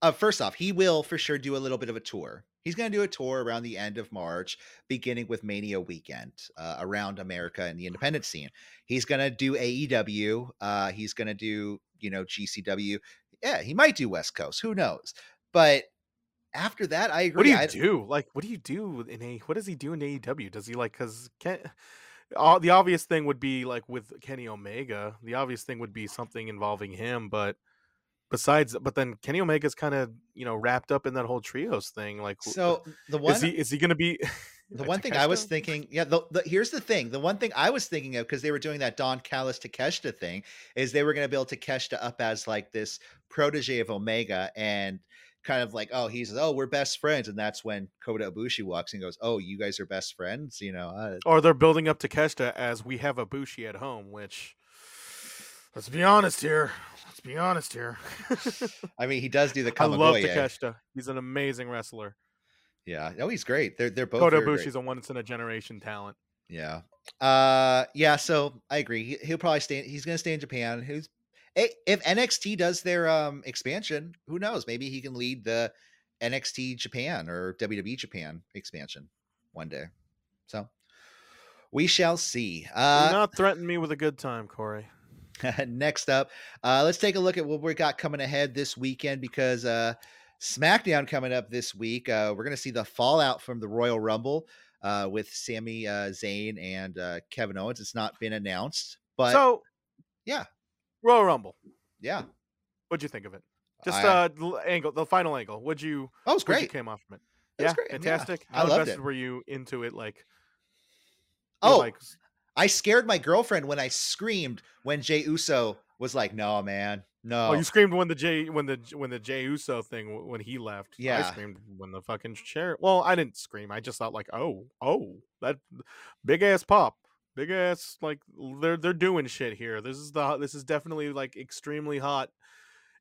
uh, first off, he will for sure do a little bit of a tour. He's going to do a tour around the end of March, beginning with Mania weekend uh, around America and the independent scene. He's going to do AEW. Uh, he's going to do you know GCW. Yeah, he might do West Coast. Who knows? But after that, I agree. What do you I- do? Like, what do you do in a? What does he do in AEW? Does he like? Because uh, the obvious thing would be like with Kenny Omega. The obvious thing would be something involving him, but besides, but then Kenny Omega's kind of you know wrapped up in that whole trios thing. Like, So the one is he is he going to be? [LAUGHS] The one thing I was thinking, yeah, the, the, here's the thing. The one thing I was thinking of because they were doing that Don Callis Takeshita thing is they were going to build Takeshita up as like this protege of Omega and kind of like, oh, he's oh, we're best friends, and that's when Kota Ibushi walks and goes, oh, you guys are best friends, you know. Uh, or they're building up Takeshita as we have a Bushi at home, which. Let's be honest here. Let's be honest here. [LAUGHS] I mean, he does do the [LAUGHS] I love Kamigoye. Takeshita. He's an amazing wrestler. Yeah. Oh, he's great. They're they're both Kota. Ibushi's a once in a generation talent. Yeah. Uh yeah, so I agree. He, he'll probably stay he's going to stay in Japan. Who's eh, if NXT does their um expansion, who knows? Maybe he can lead the NXT Japan or WWE Japan expansion one day. So we shall see. Uh, Do not threaten me with a good time, Corey. [LAUGHS] next up, uh let's take a look at what we got coming ahead this weekend because uh SmackDown coming up this week. Uh we're going to see the fallout from the Royal Rumble uh with Sami uh Zayn and uh Kevin Owens. It's not been announced, but so yeah, Royal Rumble. yeah. What'd you think of it? Just I- uh angle, the final angle. What'd you? Oh, it was What'd you came off from it? It yeah, great, yeah. fantastic. I How loved invested it. were you into it? Like, Oh, like I scared my girlfriend when I screamed when Jay Uso was like, "No, man, no." oh, you screamed when the Jay when the when the Jay Uso thing when he left. Yeah, I screamed when the fucking chair. Well, I didn't scream. I just thought like, oh, oh, that big ass pop, big ass like they're they're doing shit here. This is the this is definitely like extremely hot,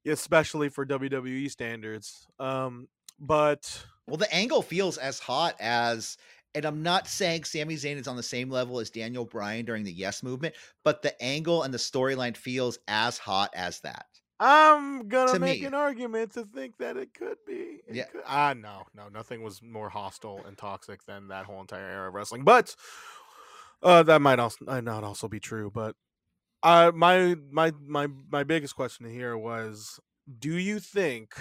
especially for WWE standards. Um, but well, the angle feels as hot as, and I'm not saying Sami Zayn is on the same level as Daniel Bryan during the Yes movement, but the angle and the storyline feels as hot as that. I'm gonna To make me. an argument to think that it could be. It Yeah. could- Ah, no, no, nothing was more hostile and toxic than that whole entire era of wrestling. But uh, that might also might not also be true. But uh, my my my my biggest question here was: Do you think?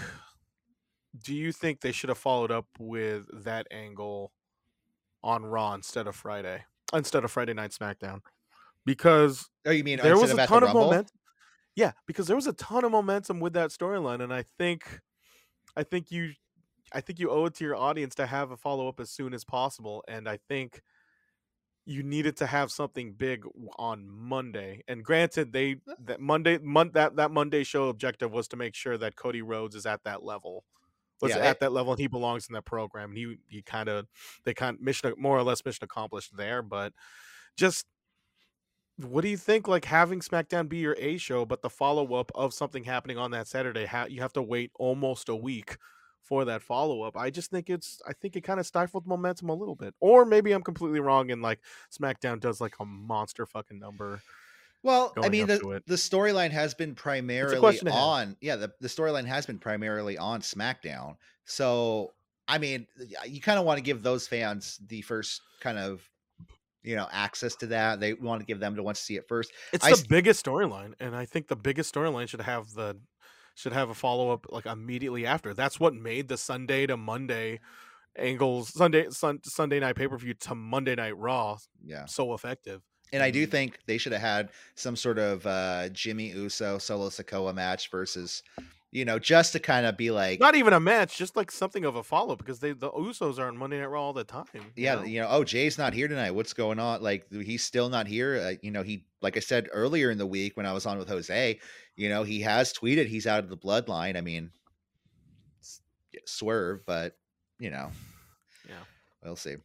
Do you think they should have followed up with that angle on Raw instead of Friday, instead of Friday Night SmackDown? Because Oh, you mean there was a of at the ton of momentum. Yeah, because there was a ton of momentum with that storyline, and I think, I think you, I think you owe it to your audience to have a follow up as soon as possible, and I think you needed to have something big on Monday. And granted, they that Monday mon- that that Monday show objective was to make sure that Cody Rhodes is at that level. Was Yeah, at that level and he belongs in that program. And he he kind of they kind of mission more or less mission accomplished there, but just what do you think like having smackdown be your a show but the follow-up of something happening on that saturday ha- you have to wait almost a week for that follow-up i just think it's i think it kind of stifled momentum a little bit or maybe i'm completely wrong and like smackdown does like a monster fucking number Well, I mean, the, the storyline has been primarily on, yeah, the, the storyline has been primarily on SmackDown. So, I mean, you kind of want to give those fans the first kind of, you know, access to that. They want to give them to want to see it first. it's I the biggest storyline and i think the biggest storyline should have the should have a follow-up like immediately after that's what made the sunday to monday angles sunday sun, sunday night pay-per-view to monday night raw Yeah. so effective And I do Mhm. think they should have had some sort of uh Jimmy Uso Solo Sikoa match versus, you know, just to kind of be like, not even a match, just like something of a follow because they the Usos are on Monday Night Raw all the time. you yeah, know? you know, oh, Jay's not here tonight. What's going on? Like, he's still not here. Uh, you know, he, like I said earlier in the week when I was on with Jose, you know, he has tweeted he's out of the bloodline. I mean, swerve, but you know, Yeah. we'll see.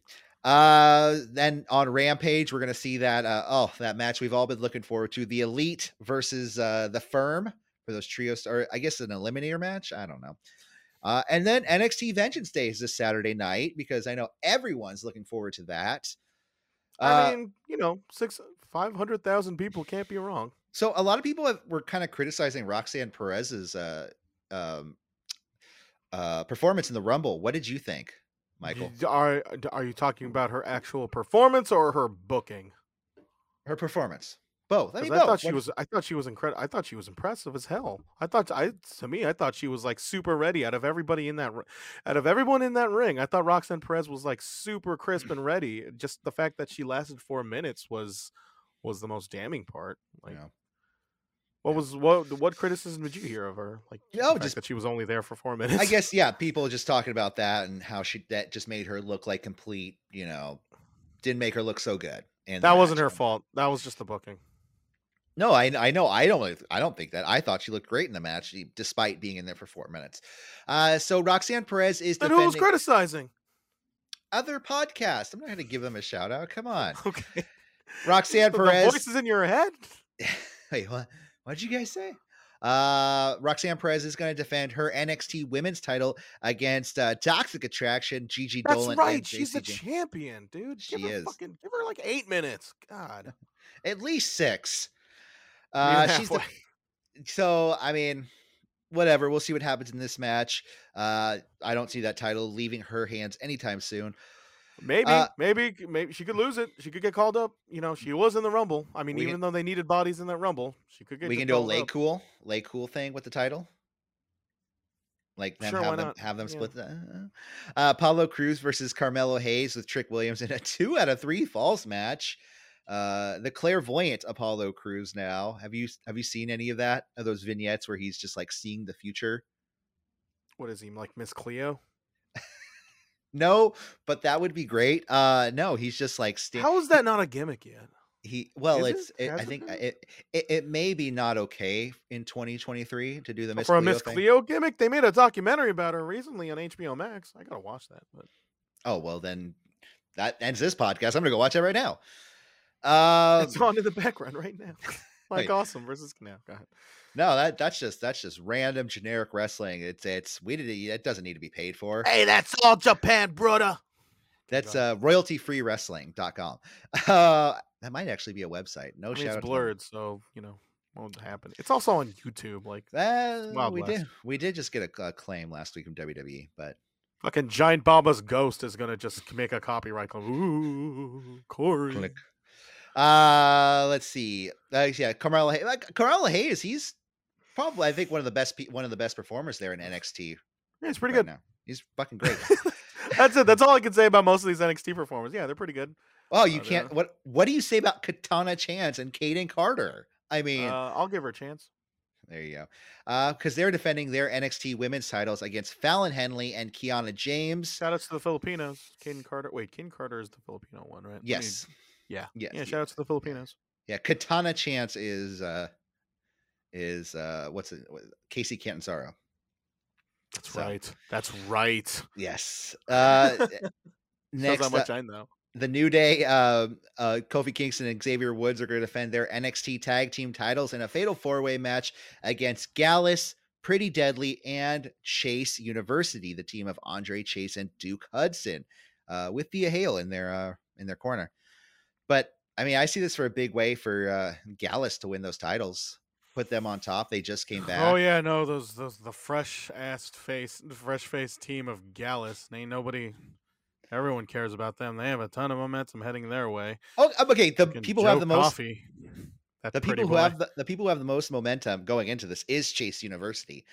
Uh, then on Rampage, we're gonna see that. Uh, oh, that match we've all been looking forward to: the Elite versus uh the Firm for those trios, or I guess an eliminator match. I don't know. Uh, and then NXT Vengeance Day is this Saturday night because I know everyone's looking forward to that. I Uh, mean, you know, six five hundred thousand people can't be wrong. so a lot of people have, were kind of criticizing Roxanne Perez's uh, um, uh, performance in the Rumble. What did you think, Michael? Are are you talking about her actual performance or her booking? Her performance, both. I 'Cause mean, I, both. thought she was. I thought she was incredible. I thought she was impressive as hell. I thought. I to me, I thought she was like super ready. Out of everybody in that, out of everyone in that ring, I thought Roxanne Perez was like super crisp and ready. Just the fact that she lasted four minutes was was the most damning part. Like, Yeah. What was what what criticism did you hear of her? Like, No, fact just- that she was only there for four minutes. I guess yeah, people just talking about that and how she that just made her look like complete. You know, didn't make her look so good. And that wasn't her fault. That was just the booking. No, I I know I don't I don't think that. I thought she looked great in the match, despite being in there for four minutes. Uh, so Roxanne Perez is And who was criticizing? other podcast. I'm not going to give them a shout out. Come on, [LAUGHS] Okay, Roxanne [LAUGHS] Perez. the voices in your head. [LAUGHS] Wait, what? What did you guys say? Uh, Roxanne Perez is going to defend her NXT Women's title against uh, Toxic Attraction, Gigi That's Dolan. right. She's the champion, dude. She give her is. Fucking, give her like eight minutes. God. [LAUGHS] At least six. Uh, she's the, [LAUGHS] so I mean, whatever. We'll see what happens in this match. Uh, I don't see that title leaving her hands anytime soon. Maybe, Uh, maybe, maybe she could lose it. She could get called up. You know, she was in the Rumble. I mean, even can- though they needed bodies in that Rumble, she could get. we can do a lay up. cool, lay cool thing with the title. Like them Sure, have them have them Yeah. split. The, uh, Apollo Crews versus Carmelo Hayes with Trick Williams in a [LAUGHS] two out of three falls match. Uh, the clairvoyant Apollo Crews. Now, have you have you seen any of that? Of those vignettes where he's just like seeing the future? What is he like, Miss Cleo? No, but that would be great. Uh, no, he's just like sta- How is that not a gimmick yet? he well Is it's it, i it think been? it, it it may be not okay in 2023 to do the Miss For a Cleo Miss thing. Cleo gimmick, they made a documentary about her recently on HBO Max. I gotta watch that. But oh well then that ends this podcast i'm gonna go watch it right now um it's on in the background right now. [LAUGHS] like wait. awesome versus now. Go ahead. No that that's just that's just random generic wrestling it's it's we did it doesn't need to be paid for Hey, that's all Japan, brother. that's go uh royaltyfreewrestling.com uh that might actually be a website no I mean, shout it's out to blurred, so you know won't happen. It's also on YouTube. Like Uh, we West. did we did just get a, a claim last week from wwe but fucking Giant Baba's ghost is gonna just make a copyright claim. Ooh, Corey. Click. Uh, let's see. Uh, yeah, Carmelo. Hay- Like Carmelo Hayes, he's probably I think one of the best pe- one of the best performers there in NXT. Yeah, it's pretty right good. now. He's fucking great. [LAUGHS] That's it. That's all I can say about most of these NXT performers. Yeah, they're pretty good. oh, you Uh, can't. What What do you say about Katana Chance and Kayden Carter? I mean, Uh, I'll give her a chance. there you go. Uh, because they're defending their NXT Women's titles against Fallon Henley and Kiana James. Shout outs to the Filipinos. Kayden Carter. Wait, Kayden Carter is the Filipino one, right? Let me- Yes. yeah. Yes. Yeah. Shout outs to the Filipinos. Yeah. Katana Chance is uh is uh what's it? Kacy Catanzaro. That's So- right. That's right. Yes. [LAUGHS] Uh, next, how uh, I know. the New Day, uh, uh, Kofi Kingston and Xavier Woods are going to defend their NXT Tag Team titles in a fatal four way match against Gallus, Pretty Deadly, and Chase University, the team of Andre Chase and Duke Hudson, uh, with Thea Hale in their uh, in their corner. But I mean, I see this for a big way for uh, Gallus to win those titles, put them on top. They just came back. Oh yeah, no, those those the fresh ass face, the fresh face team of Gallus. Ain't nobody. Everyone cares about them. They have a ton of momentum heading their way. Oh, okay. The people who have the most the people who boy. have the, the people who have the most momentum going into this is Chase University.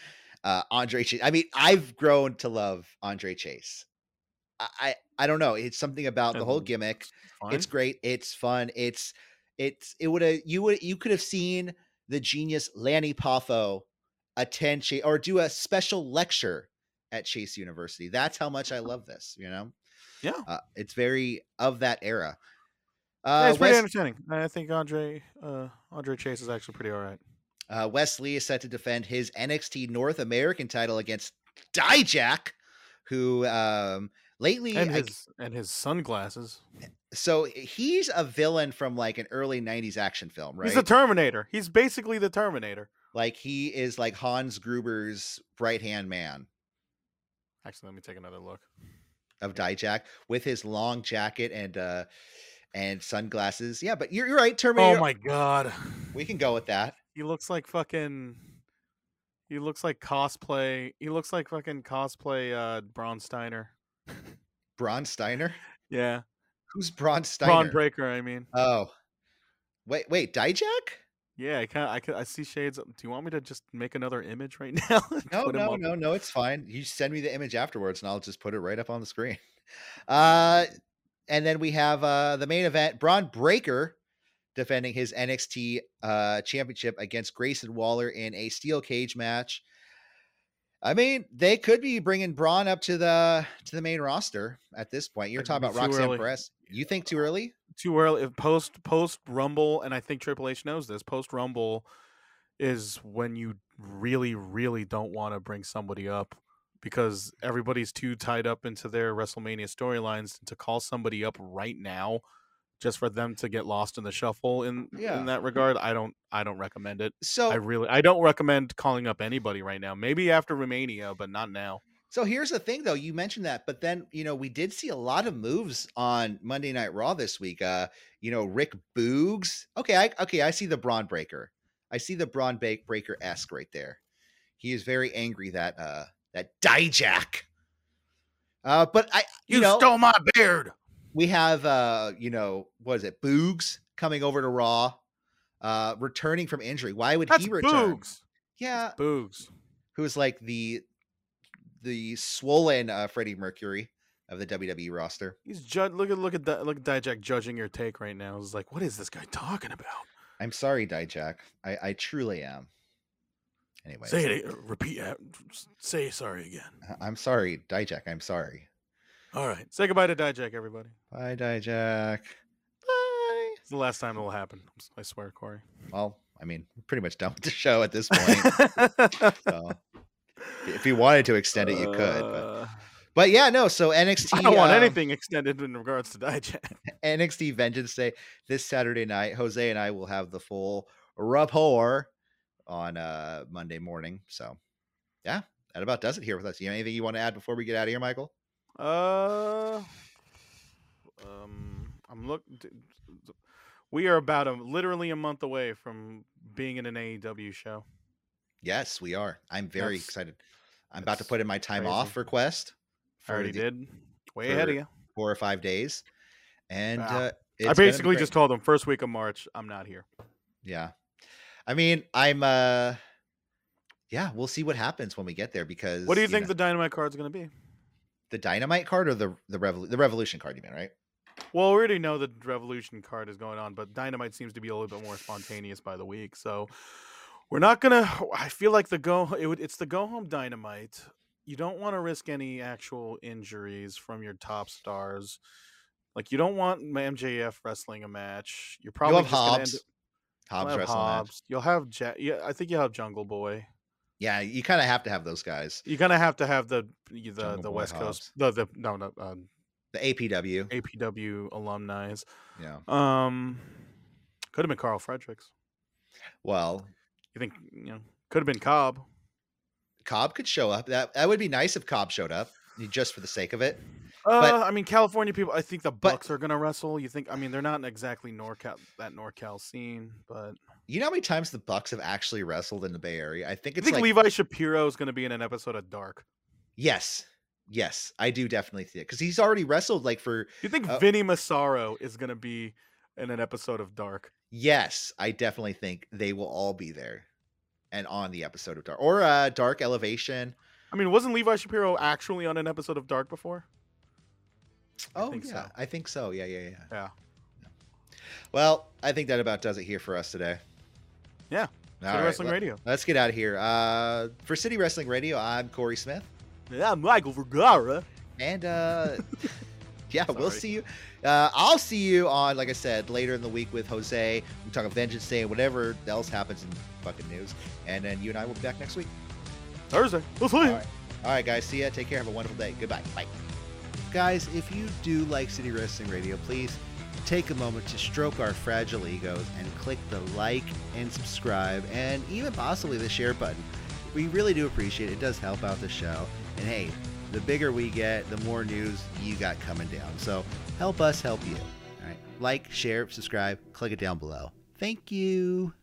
Uh, Andre Chase. I mean, I've grown to love Andre Chase. I I, I don't know. It's something about the whole gimmick. fine. It's great. It's fun. It's it's it would have you would you could have seen the genius Lanny Poffo attend Chase or do a special lecture at Chase University. That's how much I love this. You know, yeah. uh, it's very of that era. Yeah, Uh, it's pretty Wes- entertaining. I think Andre uh, Andre Chase is actually pretty all right. Uh, Wes Lee is set to defend his NXT North American title against Dijak, who um, lately, And I- his and his sunglasses. So he's a villain from like an early '90s action film, right? He's the Terminator. He's basically the Terminator. like he is like Hans Gruber's right hand man Actually, let me take another look. of Dijak with his long jacket and uh and sunglasses. Yeah, but you're, you're right, Terminator. Oh my god. We can go with that. He looks like fucking. He looks like cosplay. He looks like fucking cosplay. Uh, Braun Steiner. [LAUGHS] Braun Steiner. Yeah, Who's Braun Steiner? Bron Breakker. I mean, Oh, wait, wait, Dijak? yeah. I kind. I can. I see shades. Do you want me to just make another image right [LAUGHS] now? No, no, no, no, it's fine. You send me the image afterwards and I'll just put it right up on the screen. Uh and then we have uh the main event, Bron Breakker defending his NXT uh championship against Grayson Waller in a steel cage match. I mean, they could be bringing Bron up to the to the main roster at this point. You're talking about Roxanne early. Perez. You think too early? Too early. if Post post Rumble, and I think Triple H knows this. Post Rumble is when you really, really don't want to bring somebody up because everybody's too tied up into their WrestleMania storylines. To call somebody up right now just for them to get lost in the shuffle in Yeah. in that regard, I don't I don't recommend it. So I really I don't recommend calling up anybody right now. Maybe after Romania, but not now. So here's the thing, though. You mentioned that, but then you know we did see a lot of moves on Monday Night Raw this week. Uh, you know Rick Boogs. Okay, I okay, I see the Bron Breakker. I see the Braun ba- Breaker esque right there. He is very angry that uh that Dijak. Uh, but I you, know stole my beard. We have uh you know what is it Boogs coming over to Raw, uh returning from injury. Why would That's he return? Boogs. Yeah, Boogs. who's like the the swollen uh, Freddie Mercury of the WWE roster. He's ju- look at look at look at Dijak judging your take right now. It's like, what is this guy talking about? I'm sorry, Dijak. I, I truly am. Anyway, Say it. uh, Repeat. uh, Say sorry again. I'm sorry, Dijak. I'm sorry. All right. Say goodbye to Dijak, everybody. Bye, Dijak. Bye. It's the last time it'll happen. I'm s- I swear, Corey. Well, I mean, we're pretty much done with the show at this point. [LAUGHS] so if you wanted to extend it, you could. But, Uh, but yeah, no. So NXT. I don't want um, anything extended in regards to Dijak. [LAUGHS] NXT Vengeance Day this Saturday night. Jose and I will have the full rapport on uh Monday morning. So yeah, that about does it here with us. You know anything you want to add before we get out of here, Michael? Uh, um, I'm look. We are about a literally a month away from being in an AEW show. Yes, we are. I'm very That's- excited. I'm about to put in my time off crazy. request I already the- did. Way ahead of you. four or five days. And Wow. uh, I basically just told them first week of March, I'm not here. Yeah. I mean, I'm uh yeah, we'll see what happens when we get there because What do you think know, the Dynamite card's going to be? The dynamite card or the the revol- the revolution card you mean, right? Well, we already know the Revolution card is going on, but Dynamite seems to be a little bit more spontaneous by the week. So we're not gonna. I feel like the go. It would, it's the go home Dynamite. You don't want to risk any actual injuries from your top stars. Like you don't want MJF wrestling a match. You're probably You'll have just gonna end Hobbs. you'll have match. Hobbs. You'll have ja- yeah. I think you'll have Jungle Boy. Yeah, you kind of have to have those guys. You kind gonna have to have the the Jungle the Boy West Hobbs. Coast the the no no uh, The APW. APW alumni. Yeah. Um, could have been Karl Fredericks. Well, You think you know? Could have been Cobb. Cobb could show up. That that would be nice if Cobb showed up, just for the sake of it. Uh, But- I mean, California people. I think the but- Bucks are gonna wrestle. You think? I mean, they're not exactly NorCal that NorCal scene, but You know how many times the Bucks have actually wrestled in the Bay Area? I think it's. I think like Levi Shapiro is gonna be in an episode of Dark. yes, yes, I do definitely see it because he's already wrestled like for You think Uh, Vinny Massaro is gonna be in an episode of Dark? yes, I definitely think they will all be there and on the episode of Dark or uh Dark Elevation. I mean, wasn't Levi Shapiro actually on an episode of Dark before? Oh think yeah, so. I think so. Yeah, yeah, yeah. Yeah. Well, I think that about does it here for us today. Yeah, All City right, Wrestling let- Radio. Let's get out of here. Uh, for City Wrestling Radio, I'm Corey Smith. Yeah, I'm Michael Vergara. And uh [LAUGHS] yeah, we'll see you. Uh I'll see you on, like I said, later in the week with Jose. We talk of Vengeance Day and whatever else happens in fucking news. And then you and I will be back next week. Thursday. We'll see you. right. All right, guys. See ya. Take care. Have a wonderful day. Goodbye. Bye. Guys, if you do like City Wrestling Radio, please take a moment to stroke our fragile egos and click the like and subscribe and even possibly the share button. We really do appreciate it. It does help out the show. And hey, the bigger we get, the more news you got coming down. So help us help you. All right. Like, share, subscribe, click it down below. Thank you.